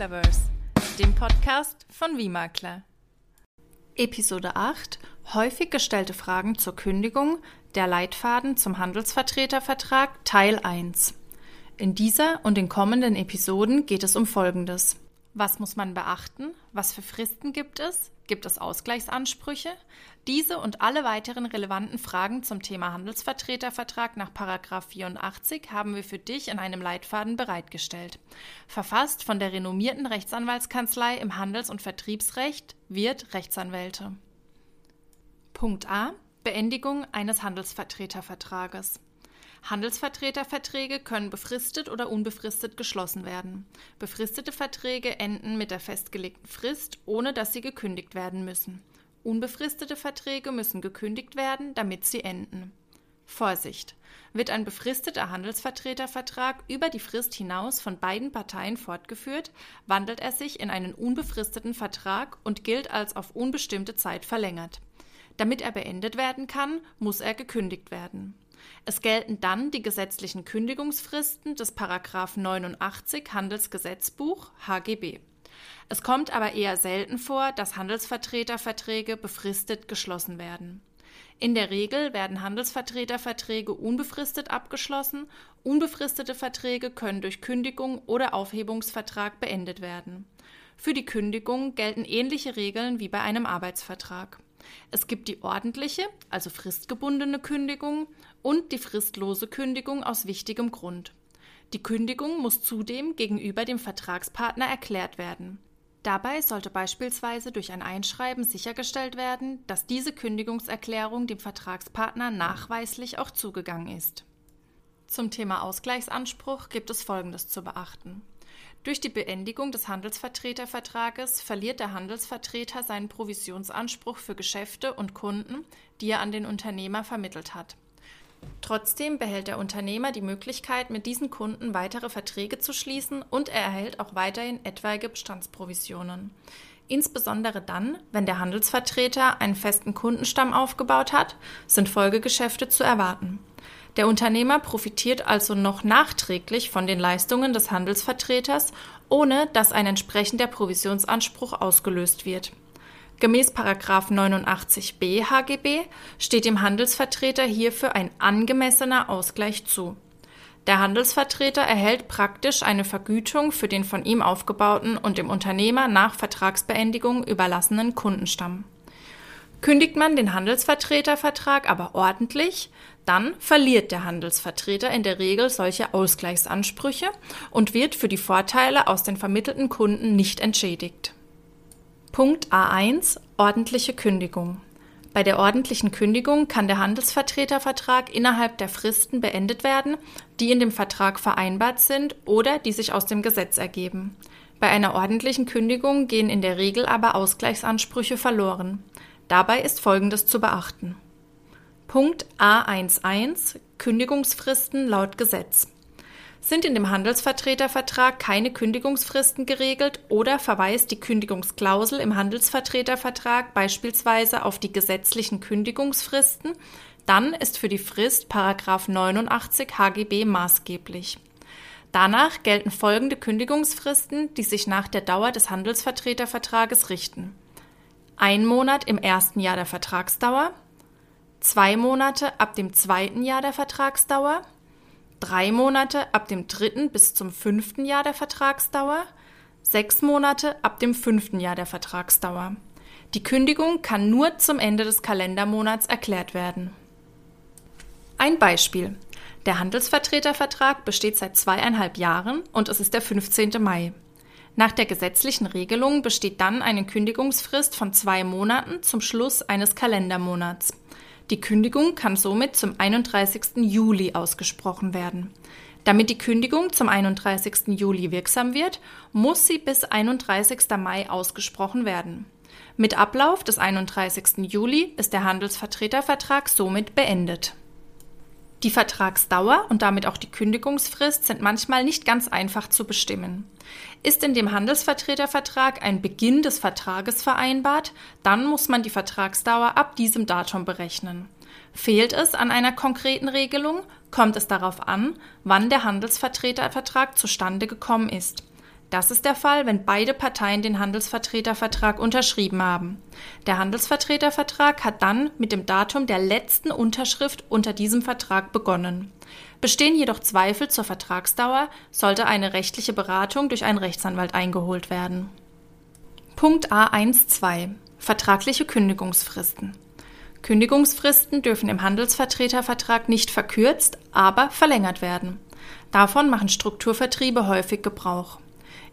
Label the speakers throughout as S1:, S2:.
S1: Maklerverse, dem Podcast von Makler. Episode 8 Häufig gestellte Fragen zur Kündigung, der Leitfaden zum Handelsvertretervertrag Teil 1. In dieser und den kommenden Episoden geht es um Folgendes. Was muss man beachten? Was für Fristen gibt es? Gibt es Ausgleichsansprüche? Diese und alle weiteren relevanten Fragen zum Thema Handelsvertretervertrag nach 84 haben wir für dich in einem Leitfaden bereitgestellt. Verfasst von der renommierten Rechtsanwaltskanzlei im Handels- und Vertriebsrecht wird Rechtsanwälte. Punkt A. Beendigung eines Handelsvertretervertrages. Handelsvertreterverträge können befristet oder unbefristet geschlossen werden. Befristete Verträge enden mit der festgelegten Frist, ohne dass sie gekündigt werden müssen. Unbefristete Verträge müssen gekündigt werden, damit sie enden. Vorsicht! Wird ein befristeter Handelsvertretervertrag über die Frist hinaus von beiden Parteien fortgeführt, wandelt er sich in einen unbefristeten Vertrag und gilt als auf unbestimmte Zeit verlängert. Damit er beendet werden kann, muss er gekündigt werden. Es gelten dann die gesetzlichen Kündigungsfristen des Paragraph 89 Handelsgesetzbuch HGB. Es kommt aber eher selten vor, dass Handelsvertreterverträge befristet geschlossen werden. In der Regel werden Handelsvertreterverträge unbefristet abgeschlossen, unbefristete Verträge können durch Kündigung oder Aufhebungsvertrag beendet werden. Für die Kündigung gelten ähnliche Regeln wie bei einem Arbeitsvertrag. Es gibt die ordentliche, also fristgebundene Kündigung und die fristlose Kündigung aus wichtigem Grund. Die Kündigung muss zudem gegenüber dem Vertragspartner erklärt werden. Dabei sollte beispielsweise durch ein Einschreiben sichergestellt werden, dass diese Kündigungserklärung dem Vertragspartner nachweislich auch zugegangen ist. Zum Thema Ausgleichsanspruch gibt es Folgendes zu beachten. Durch die Beendigung des Handelsvertretervertrages verliert der Handelsvertreter seinen Provisionsanspruch für Geschäfte und Kunden, die er an den Unternehmer vermittelt hat. Trotzdem behält der Unternehmer die Möglichkeit, mit diesen Kunden weitere Verträge zu schließen und er erhält auch weiterhin etwaige Bestandsprovisionen. Insbesondere dann, wenn der Handelsvertreter einen festen Kundenstamm aufgebaut hat, sind Folgegeschäfte zu erwarten. Der Unternehmer profitiert also noch nachträglich von den Leistungen des Handelsvertreters, ohne dass ein entsprechender Provisionsanspruch ausgelöst wird. Gemäß 89b HGB steht dem Handelsvertreter hierfür ein angemessener Ausgleich zu. Der Handelsvertreter erhält praktisch eine Vergütung für den von ihm aufgebauten und dem Unternehmer nach Vertragsbeendigung überlassenen Kundenstamm. Kündigt man den Handelsvertretervertrag aber ordentlich, dann verliert der Handelsvertreter in der Regel solche Ausgleichsansprüche und wird für die Vorteile aus den vermittelten Kunden nicht entschädigt. Punkt A1 Ordentliche Kündigung. Bei der ordentlichen Kündigung kann der Handelsvertretervertrag innerhalb der Fristen beendet werden, die in dem Vertrag vereinbart sind oder die sich aus dem Gesetz ergeben. Bei einer ordentlichen Kündigung gehen in der Regel aber Ausgleichsansprüche verloren. Dabei ist Folgendes zu beachten. Punkt A11 Kündigungsfristen laut Gesetz. Sind in dem Handelsvertretervertrag keine Kündigungsfristen geregelt oder verweist die Kündigungsklausel im Handelsvertretervertrag beispielsweise auf die gesetzlichen Kündigungsfristen, dann ist für die Frist 89 HGB maßgeblich. Danach gelten folgende Kündigungsfristen, die sich nach der Dauer des Handelsvertretervertrages richten ein Monat im ersten Jahr der Vertragsdauer, zwei Monate ab dem zweiten Jahr der Vertragsdauer, drei Monate ab dem dritten bis zum fünften Jahr der Vertragsdauer, sechs Monate ab dem fünften Jahr der Vertragsdauer. Die Kündigung kann nur zum Ende des Kalendermonats erklärt werden. Ein Beispiel. Der Handelsvertretervertrag besteht seit zweieinhalb Jahren und es ist der 15. Mai. Nach der gesetzlichen Regelung besteht dann eine Kündigungsfrist von zwei Monaten zum Schluss eines Kalendermonats. Die Kündigung kann somit zum 31. Juli ausgesprochen werden. Damit die Kündigung zum 31. Juli wirksam wird, muss sie bis 31. Mai ausgesprochen werden. Mit Ablauf des 31. Juli ist der Handelsvertretervertrag somit beendet. Die Vertragsdauer und damit auch die Kündigungsfrist sind manchmal nicht ganz einfach zu bestimmen. Ist in dem Handelsvertretervertrag ein Beginn des Vertrages vereinbart, dann muss man die Vertragsdauer ab diesem Datum berechnen. Fehlt es an einer konkreten Regelung, kommt es darauf an, wann der Handelsvertretervertrag zustande gekommen ist. Das ist der Fall, wenn beide Parteien den Handelsvertretervertrag unterschrieben haben. Der Handelsvertretervertrag hat dann mit dem Datum der letzten Unterschrift unter diesem Vertrag begonnen. Bestehen jedoch Zweifel zur Vertragsdauer, sollte eine rechtliche Beratung durch einen Rechtsanwalt eingeholt werden. Punkt A1.2 Vertragliche Kündigungsfristen. Kündigungsfristen dürfen im Handelsvertretervertrag nicht verkürzt, aber verlängert werden. Davon machen Strukturvertriebe häufig Gebrauch.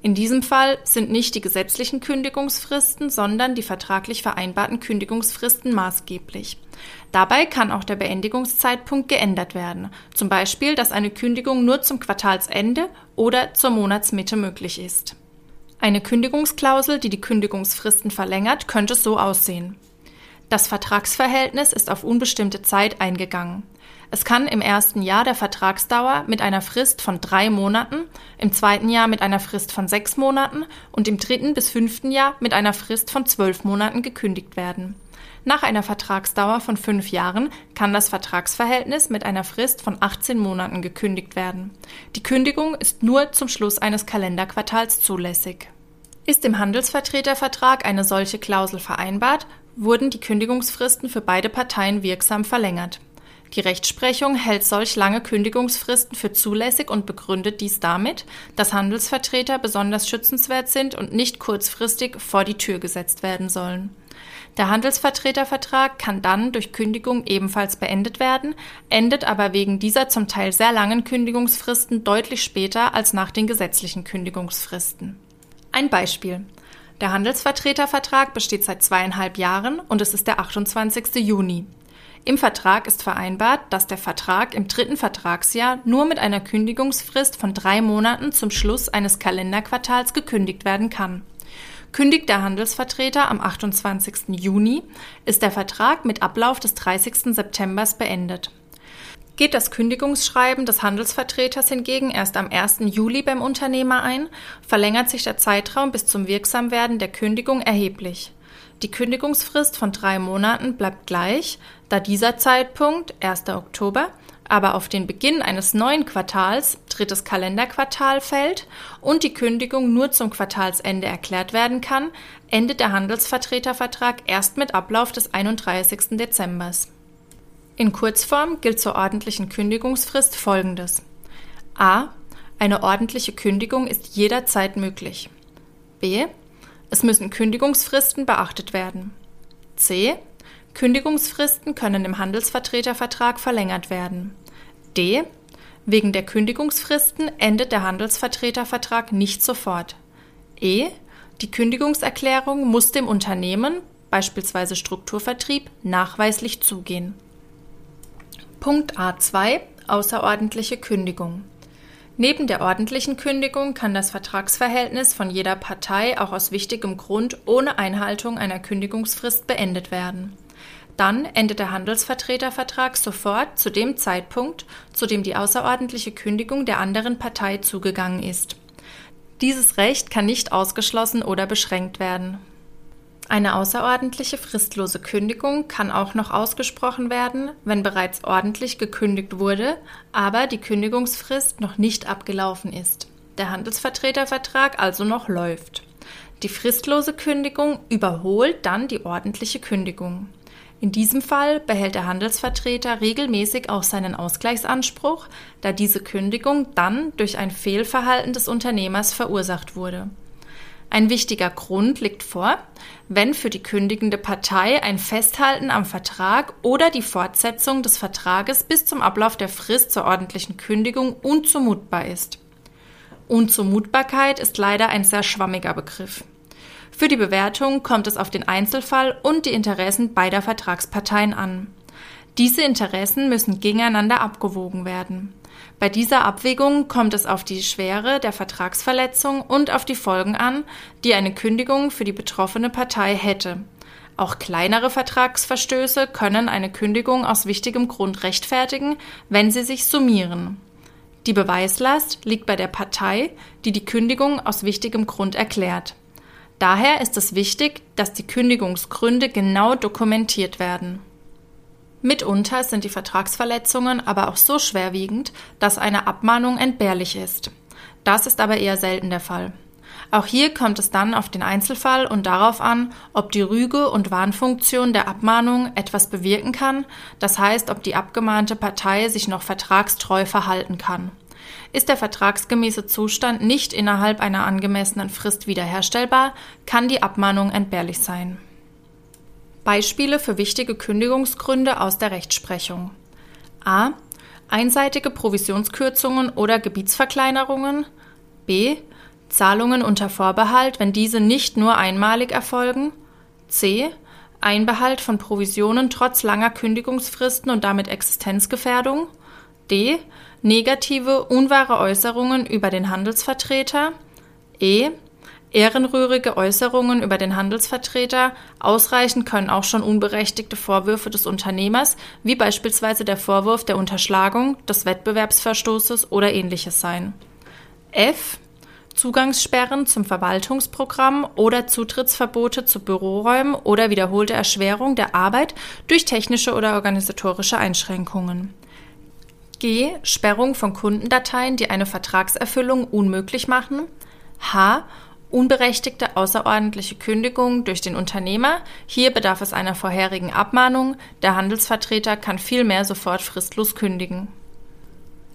S1: In diesem Fall sind nicht die gesetzlichen Kündigungsfristen, sondern die vertraglich vereinbarten Kündigungsfristen maßgeblich. Dabei kann auch der Beendigungszeitpunkt geändert werden, zum Beispiel, dass eine Kündigung nur zum Quartalsende oder zur Monatsmitte möglich ist. Eine Kündigungsklausel, die die Kündigungsfristen verlängert, könnte so aussehen. Das Vertragsverhältnis ist auf unbestimmte Zeit eingegangen. Es kann im ersten Jahr der Vertragsdauer mit einer Frist von drei Monaten, im zweiten Jahr mit einer Frist von sechs Monaten und im dritten bis fünften Jahr mit einer Frist von zwölf Monaten gekündigt werden. Nach einer Vertragsdauer von fünf Jahren kann das Vertragsverhältnis mit einer Frist von 18 Monaten gekündigt werden. Die Kündigung ist nur zum Schluss eines Kalenderquartals zulässig. Ist im Handelsvertretervertrag eine solche Klausel vereinbart, wurden die Kündigungsfristen für beide Parteien wirksam verlängert. Die Rechtsprechung hält solch lange Kündigungsfristen für zulässig und begründet dies damit, dass Handelsvertreter besonders schützenswert sind und nicht kurzfristig vor die Tür gesetzt werden sollen. Der Handelsvertretervertrag kann dann durch Kündigung ebenfalls beendet werden, endet aber wegen dieser zum Teil sehr langen Kündigungsfristen deutlich später als nach den gesetzlichen Kündigungsfristen. Ein Beispiel. Der Handelsvertretervertrag besteht seit zweieinhalb Jahren und es ist der 28. Juni. Im Vertrag ist vereinbart, dass der Vertrag im dritten Vertragsjahr nur mit einer Kündigungsfrist von drei Monaten zum Schluss eines Kalenderquartals gekündigt werden kann. Kündigt der Handelsvertreter am 28. Juni, ist der Vertrag mit Ablauf des 30. September beendet. Geht das Kündigungsschreiben des Handelsvertreters hingegen erst am 1. Juli beim Unternehmer ein, verlängert sich der Zeitraum bis zum Wirksamwerden der Kündigung erheblich. Die Kündigungsfrist von drei Monaten bleibt gleich, da dieser Zeitpunkt, 1. Oktober, aber auf den Beginn eines neuen Quartals, drittes Kalenderquartal, fällt und die Kündigung nur zum Quartalsende erklärt werden kann, endet der Handelsvertretervertrag erst mit Ablauf des 31. Dezember. In Kurzform gilt zur ordentlichen Kündigungsfrist Folgendes. A. Eine ordentliche Kündigung ist jederzeit möglich. B. Es müssen Kündigungsfristen beachtet werden. C. Kündigungsfristen können im Handelsvertretervertrag verlängert werden. D. Wegen der Kündigungsfristen endet der Handelsvertretervertrag nicht sofort. E. Die Kündigungserklärung muss dem Unternehmen, beispielsweise Strukturvertrieb, nachweislich zugehen. Punkt A2 Außerordentliche Kündigung. Neben der ordentlichen Kündigung kann das Vertragsverhältnis von jeder Partei auch aus wichtigem Grund ohne Einhaltung einer Kündigungsfrist beendet werden. Dann endet der Handelsvertretervertrag sofort zu dem Zeitpunkt, zu dem die außerordentliche Kündigung der anderen Partei zugegangen ist. Dieses Recht kann nicht ausgeschlossen oder beschränkt werden. Eine außerordentliche fristlose Kündigung kann auch noch ausgesprochen werden, wenn bereits ordentlich gekündigt wurde, aber die Kündigungsfrist noch nicht abgelaufen ist, der Handelsvertretervertrag also noch läuft. Die fristlose Kündigung überholt dann die ordentliche Kündigung. In diesem Fall behält der Handelsvertreter regelmäßig auch seinen Ausgleichsanspruch, da diese Kündigung dann durch ein Fehlverhalten des Unternehmers verursacht wurde. Ein wichtiger Grund liegt vor, wenn für die kündigende Partei ein Festhalten am Vertrag oder die Fortsetzung des Vertrages bis zum Ablauf der Frist zur ordentlichen Kündigung unzumutbar ist. Unzumutbarkeit ist leider ein sehr schwammiger Begriff. Für die Bewertung kommt es auf den Einzelfall und die Interessen beider Vertragsparteien an. Diese Interessen müssen gegeneinander abgewogen werden. Bei dieser Abwägung kommt es auf die Schwere der Vertragsverletzung und auf die Folgen an, die eine Kündigung für die betroffene Partei hätte. Auch kleinere Vertragsverstöße können eine Kündigung aus wichtigem Grund rechtfertigen, wenn sie sich summieren. Die Beweislast liegt bei der Partei, die die Kündigung aus wichtigem Grund erklärt. Daher ist es wichtig, dass die Kündigungsgründe genau dokumentiert werden. Mitunter sind die Vertragsverletzungen aber auch so schwerwiegend, dass eine Abmahnung entbehrlich ist. Das ist aber eher selten der Fall. Auch hier kommt es dann auf den Einzelfall und darauf an, ob die Rüge- und Warnfunktion der Abmahnung etwas bewirken kann, das heißt, ob die abgemahnte Partei sich noch vertragstreu verhalten kann. Ist der vertragsgemäße Zustand nicht innerhalb einer angemessenen Frist wiederherstellbar, kann die Abmahnung entbehrlich sein. Beispiele für wichtige Kündigungsgründe aus der Rechtsprechung. A. Einseitige Provisionskürzungen oder Gebietsverkleinerungen. B. Zahlungen unter Vorbehalt, wenn diese nicht nur einmalig erfolgen. C. Einbehalt von Provisionen trotz langer Kündigungsfristen und damit Existenzgefährdung. D. Negative, unwahre Äußerungen über den Handelsvertreter. E. Ehrenrührige Äußerungen über den Handelsvertreter. Ausreichend können auch schon unberechtigte Vorwürfe des Unternehmers, wie beispielsweise der Vorwurf der Unterschlagung, des Wettbewerbsverstoßes oder ähnliches sein. F. Zugangssperren zum Verwaltungsprogramm oder Zutrittsverbote zu Büroräumen oder wiederholte Erschwerung der Arbeit durch technische oder organisatorische Einschränkungen. G. Sperrung von Kundendateien, die eine Vertragserfüllung unmöglich machen. H. Unberechtigte außerordentliche Kündigung durch den Unternehmer. Hier bedarf es einer vorherigen Abmahnung. Der Handelsvertreter kann vielmehr sofort fristlos kündigen.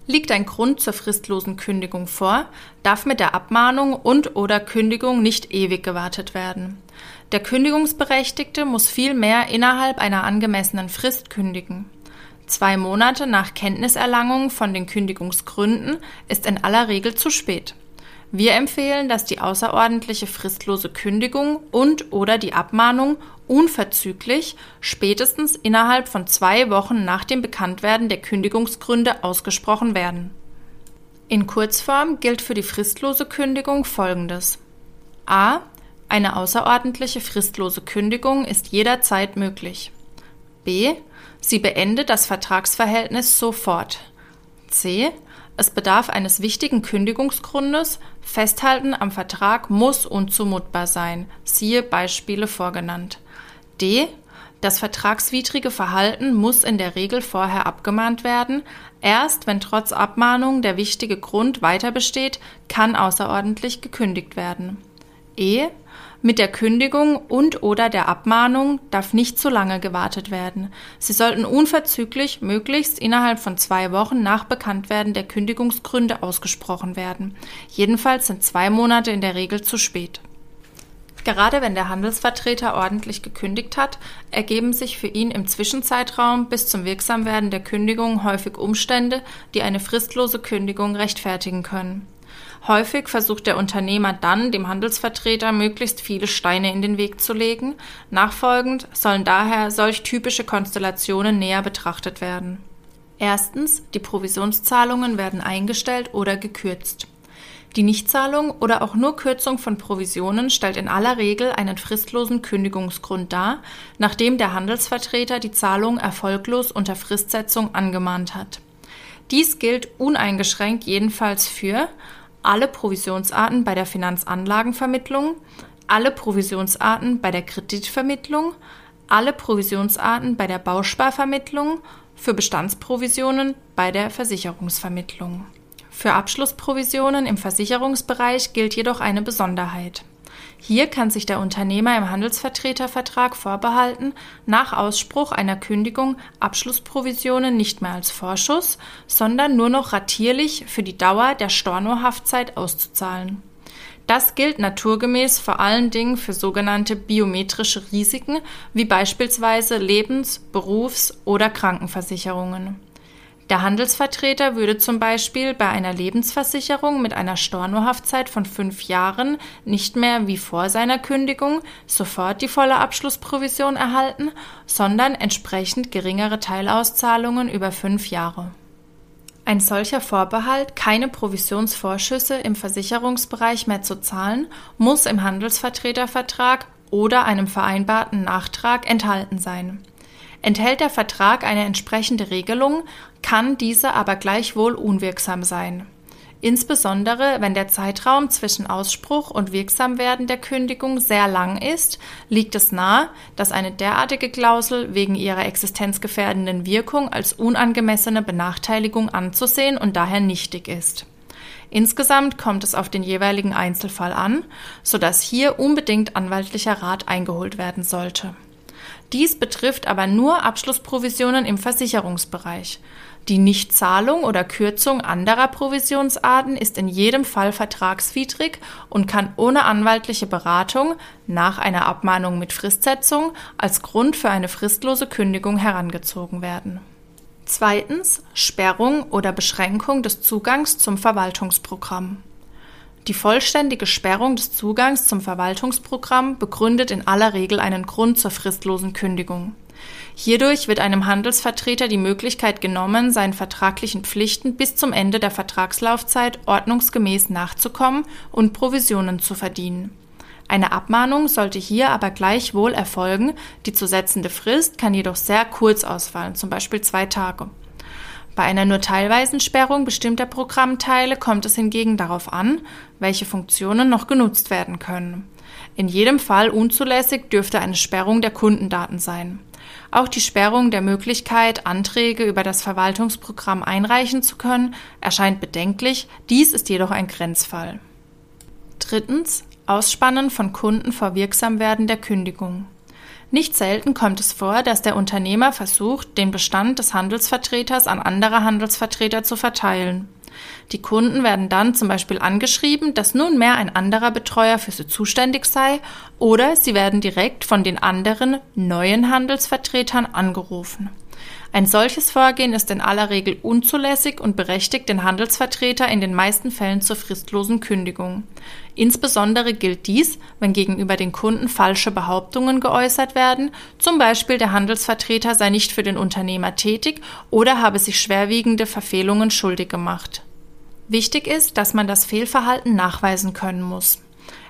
S1: Liegt ein Grund zur fristlosen Kündigung vor, darf mit der Abmahnung und/oder Kündigung nicht ewig gewartet werden. Der Kündigungsberechtigte muss vielmehr innerhalb einer angemessenen Frist kündigen. Zwei Monate nach Kenntniserlangung von den Kündigungsgründen ist in aller Regel zu spät. Wir empfehlen, dass die außerordentliche fristlose Kündigung und/oder die Abmahnung unverzüglich spätestens innerhalb von zwei Wochen nach dem Bekanntwerden der Kündigungsgründe ausgesprochen werden. In Kurzform gilt für die fristlose Kündigung Folgendes. A. Eine außerordentliche fristlose Kündigung ist jederzeit möglich. B. Sie beendet das Vertragsverhältnis sofort. C. Es bedarf eines wichtigen Kündigungsgrundes. Festhalten am Vertrag muss unzumutbar sein. Siehe Beispiele vorgenannt. D. Das vertragswidrige Verhalten muss in der Regel vorher abgemahnt werden. Erst wenn trotz Abmahnung der wichtige Grund weiter besteht, kann außerordentlich gekündigt werden. E. Mit der Kündigung und/oder der Abmahnung darf nicht zu lange gewartet werden. Sie sollten unverzüglich, möglichst innerhalb von zwei Wochen nach Bekanntwerden der Kündigungsgründe ausgesprochen werden. Jedenfalls sind zwei Monate in der Regel zu spät. Gerade wenn der Handelsvertreter ordentlich gekündigt hat, ergeben sich für ihn im Zwischenzeitraum bis zum Wirksamwerden der Kündigung häufig Umstände, die eine fristlose Kündigung rechtfertigen können. Häufig versucht der Unternehmer dann, dem Handelsvertreter möglichst viele Steine in den Weg zu legen. Nachfolgend sollen daher solch typische Konstellationen näher betrachtet werden. Erstens, die Provisionszahlungen werden eingestellt oder gekürzt. Die Nichtzahlung oder auch nur Kürzung von Provisionen stellt in aller Regel einen fristlosen Kündigungsgrund dar, nachdem der Handelsvertreter die Zahlung erfolglos unter Fristsetzung angemahnt hat. Dies gilt uneingeschränkt jedenfalls für alle Provisionsarten bei der Finanzanlagenvermittlung, alle Provisionsarten bei der Kreditvermittlung, alle Provisionsarten bei der Bausparvermittlung, für Bestandsprovisionen bei der Versicherungsvermittlung. Für Abschlussprovisionen im Versicherungsbereich gilt jedoch eine Besonderheit. Hier kann sich der Unternehmer im Handelsvertretervertrag vorbehalten, nach Ausspruch einer Kündigung Abschlussprovisionen nicht mehr als Vorschuss, sondern nur noch ratierlich für die Dauer der Stornohaftzeit auszuzahlen. Das gilt naturgemäß vor allen Dingen für sogenannte biometrische Risiken wie beispielsweise Lebens-, Berufs- oder Krankenversicherungen. Der Handelsvertreter würde zum Beispiel bei einer Lebensversicherung mit einer Stornohaftzeit von fünf Jahren nicht mehr wie vor seiner Kündigung sofort die volle Abschlussprovision erhalten, sondern entsprechend geringere Teilauszahlungen über fünf Jahre. Ein solcher Vorbehalt, keine Provisionsvorschüsse im Versicherungsbereich mehr zu zahlen, muss im Handelsvertretervertrag oder einem vereinbarten Nachtrag enthalten sein. Enthält der Vertrag eine entsprechende Regelung, kann diese aber gleichwohl unwirksam sein. Insbesondere wenn der Zeitraum zwischen Ausspruch und Wirksamwerden der Kündigung sehr lang ist, liegt es nahe, dass eine derartige Klausel wegen ihrer existenzgefährdenden Wirkung als unangemessene Benachteiligung anzusehen und daher nichtig ist. Insgesamt kommt es auf den jeweiligen Einzelfall an, sodass hier unbedingt anwaltlicher Rat eingeholt werden sollte. Dies betrifft aber nur Abschlussprovisionen im Versicherungsbereich. Die Nichtzahlung oder Kürzung anderer Provisionsarten ist in jedem Fall vertragswidrig und kann ohne anwaltliche Beratung nach einer Abmahnung mit Fristsetzung als Grund für eine fristlose Kündigung herangezogen werden. Zweitens Sperrung oder Beschränkung des Zugangs zum Verwaltungsprogramm. Die vollständige Sperrung des Zugangs zum Verwaltungsprogramm begründet in aller Regel einen Grund zur fristlosen Kündigung. Hierdurch wird einem Handelsvertreter die Möglichkeit genommen, seinen vertraglichen Pflichten bis zum Ende der Vertragslaufzeit ordnungsgemäß nachzukommen und Provisionen zu verdienen. Eine Abmahnung sollte hier aber gleichwohl erfolgen, die zu setzende Frist kann jedoch sehr kurz ausfallen, zum Beispiel zwei Tage. Bei einer nur teilweisen Sperrung bestimmter Programmteile kommt es hingegen darauf an, welche Funktionen noch genutzt werden können. In jedem Fall unzulässig dürfte eine Sperrung der Kundendaten sein. Auch die Sperrung der Möglichkeit, Anträge über das Verwaltungsprogramm einreichen zu können, erscheint bedenklich, dies ist jedoch ein Grenzfall. Drittens Ausspannen von Kunden vor Wirksamwerden der Kündigung. Nicht selten kommt es vor, dass der Unternehmer versucht, den Bestand des Handelsvertreters an andere Handelsvertreter zu verteilen. Die Kunden werden dann zum Beispiel angeschrieben, dass nunmehr ein anderer Betreuer für sie zuständig sei, oder sie werden direkt von den anderen neuen Handelsvertretern angerufen. Ein solches Vorgehen ist in aller Regel unzulässig und berechtigt den Handelsvertreter in den meisten Fällen zur fristlosen Kündigung. Insbesondere gilt dies, wenn gegenüber den Kunden falsche Behauptungen geäußert werden, zum Beispiel der Handelsvertreter sei nicht für den Unternehmer tätig oder habe sich schwerwiegende Verfehlungen schuldig gemacht. Wichtig ist, dass man das Fehlverhalten nachweisen können muss.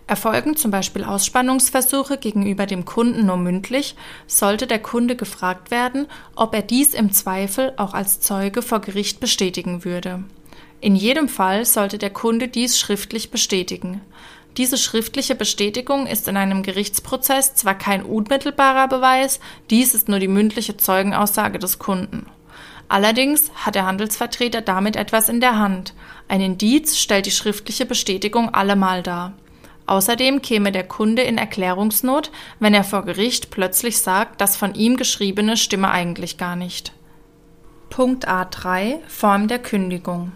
S1: Erfolgen zum Beispiel Ausspannungsversuche gegenüber dem Kunden nur mündlich, sollte der Kunde gefragt werden, ob er dies im Zweifel auch als Zeuge vor Gericht bestätigen würde. In jedem Fall sollte der Kunde dies schriftlich bestätigen. Diese schriftliche Bestätigung ist in einem Gerichtsprozess zwar kein unmittelbarer Beweis, dies ist nur die mündliche Zeugenaussage des Kunden. Allerdings hat der Handelsvertreter damit etwas in der Hand. Ein Indiz stellt die schriftliche Bestätigung allemal dar. Außerdem käme der Kunde in Erklärungsnot, wenn er vor Gericht plötzlich sagt, das von ihm geschriebene stimme eigentlich gar nicht. Punkt A3 Form der Kündigung.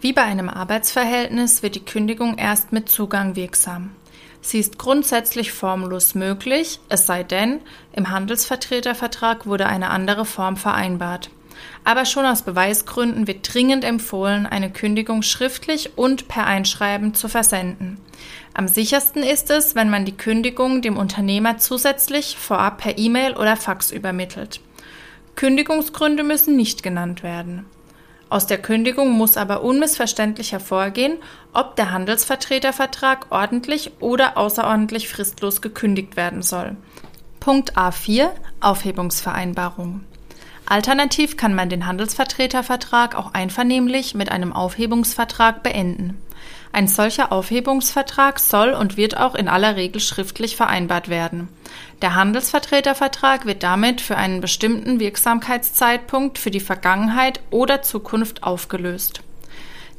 S1: Wie bei einem Arbeitsverhältnis wird die Kündigung erst mit Zugang wirksam. Sie ist grundsätzlich formlos möglich, es sei denn, im Handelsvertretervertrag wurde eine andere Form vereinbart. Aber schon aus Beweisgründen wird dringend empfohlen, eine Kündigung schriftlich und per Einschreiben zu versenden. Am sichersten ist es, wenn man die Kündigung dem Unternehmer zusätzlich vorab per E-Mail oder Fax übermittelt. Kündigungsgründe müssen nicht genannt werden. Aus der Kündigung muss aber unmissverständlich hervorgehen, ob der Handelsvertretervertrag ordentlich oder außerordentlich fristlos gekündigt werden soll. Punkt A4 Aufhebungsvereinbarung. Alternativ kann man den Handelsvertretervertrag auch einvernehmlich mit einem Aufhebungsvertrag beenden. Ein solcher Aufhebungsvertrag soll und wird auch in aller Regel schriftlich vereinbart werden. Der Handelsvertretervertrag wird damit für einen bestimmten Wirksamkeitszeitpunkt für die Vergangenheit oder Zukunft aufgelöst.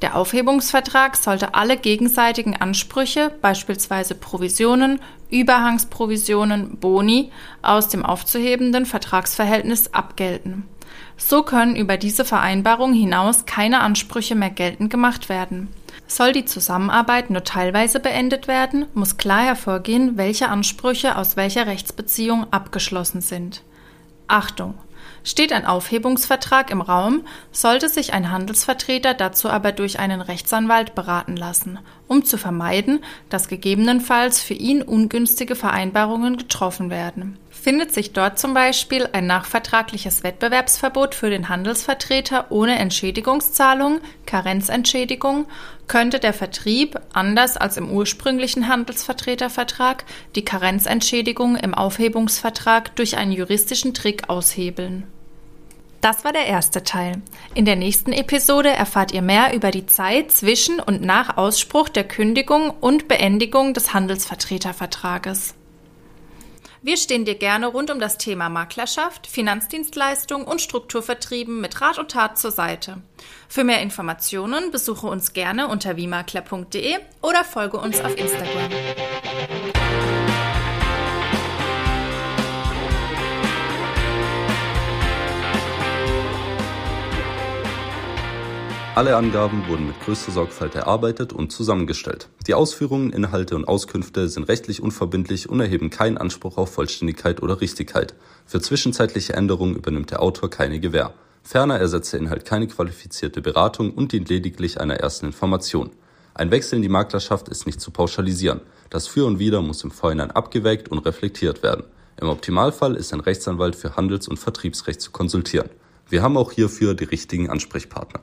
S1: Der Aufhebungsvertrag sollte alle gegenseitigen Ansprüche, beispielsweise Provisionen, Überhangsprovisionen, Boni, aus dem aufzuhebenden Vertragsverhältnis abgelten. So können über diese Vereinbarung hinaus keine Ansprüche mehr geltend gemacht werden. Soll die Zusammenarbeit nur teilweise beendet werden, muss klar hervorgehen, welche Ansprüche aus welcher Rechtsbeziehung abgeschlossen sind. Achtung! Steht ein Aufhebungsvertrag im Raum, sollte sich ein Handelsvertreter dazu aber durch einen Rechtsanwalt beraten lassen, um zu vermeiden, dass gegebenenfalls für ihn ungünstige Vereinbarungen getroffen werden. Findet sich dort zum Beispiel ein nachvertragliches Wettbewerbsverbot für den Handelsvertreter ohne Entschädigungszahlung, Karenzentschädigung, könnte der Vertrieb, anders als im ursprünglichen Handelsvertretervertrag, die Karenzentschädigung im Aufhebungsvertrag durch einen juristischen Trick aushebeln. Das war der erste Teil. In der nächsten Episode erfahrt ihr mehr über die Zeit zwischen und nach Ausspruch der Kündigung und Beendigung des Handelsvertretervertrages. Wir stehen dir gerne rund um das Thema Maklerschaft, Finanzdienstleistung und Strukturvertrieben mit Rat und Tat zur Seite. Für mehr Informationen besuche uns gerne unter wiemakler.de oder folge uns auf Instagram.
S2: Alle Angaben wurden mit größter Sorgfalt erarbeitet und zusammengestellt. Die Ausführungen, Inhalte und Auskünfte sind rechtlich unverbindlich und erheben keinen Anspruch auf Vollständigkeit oder Richtigkeit. Für zwischenzeitliche Änderungen übernimmt der Autor keine Gewähr. Ferner ersetzt der Inhalt keine qualifizierte Beratung und dient lediglich einer ersten Information. Ein Wechsel in die Maklerschaft ist nicht zu pauschalisieren. Das Für und Wider muss im Vorhinein abgewägt und reflektiert werden. Im Optimalfall ist ein Rechtsanwalt für Handels- und Vertriebsrecht zu konsultieren. Wir haben auch hierfür die richtigen Ansprechpartner.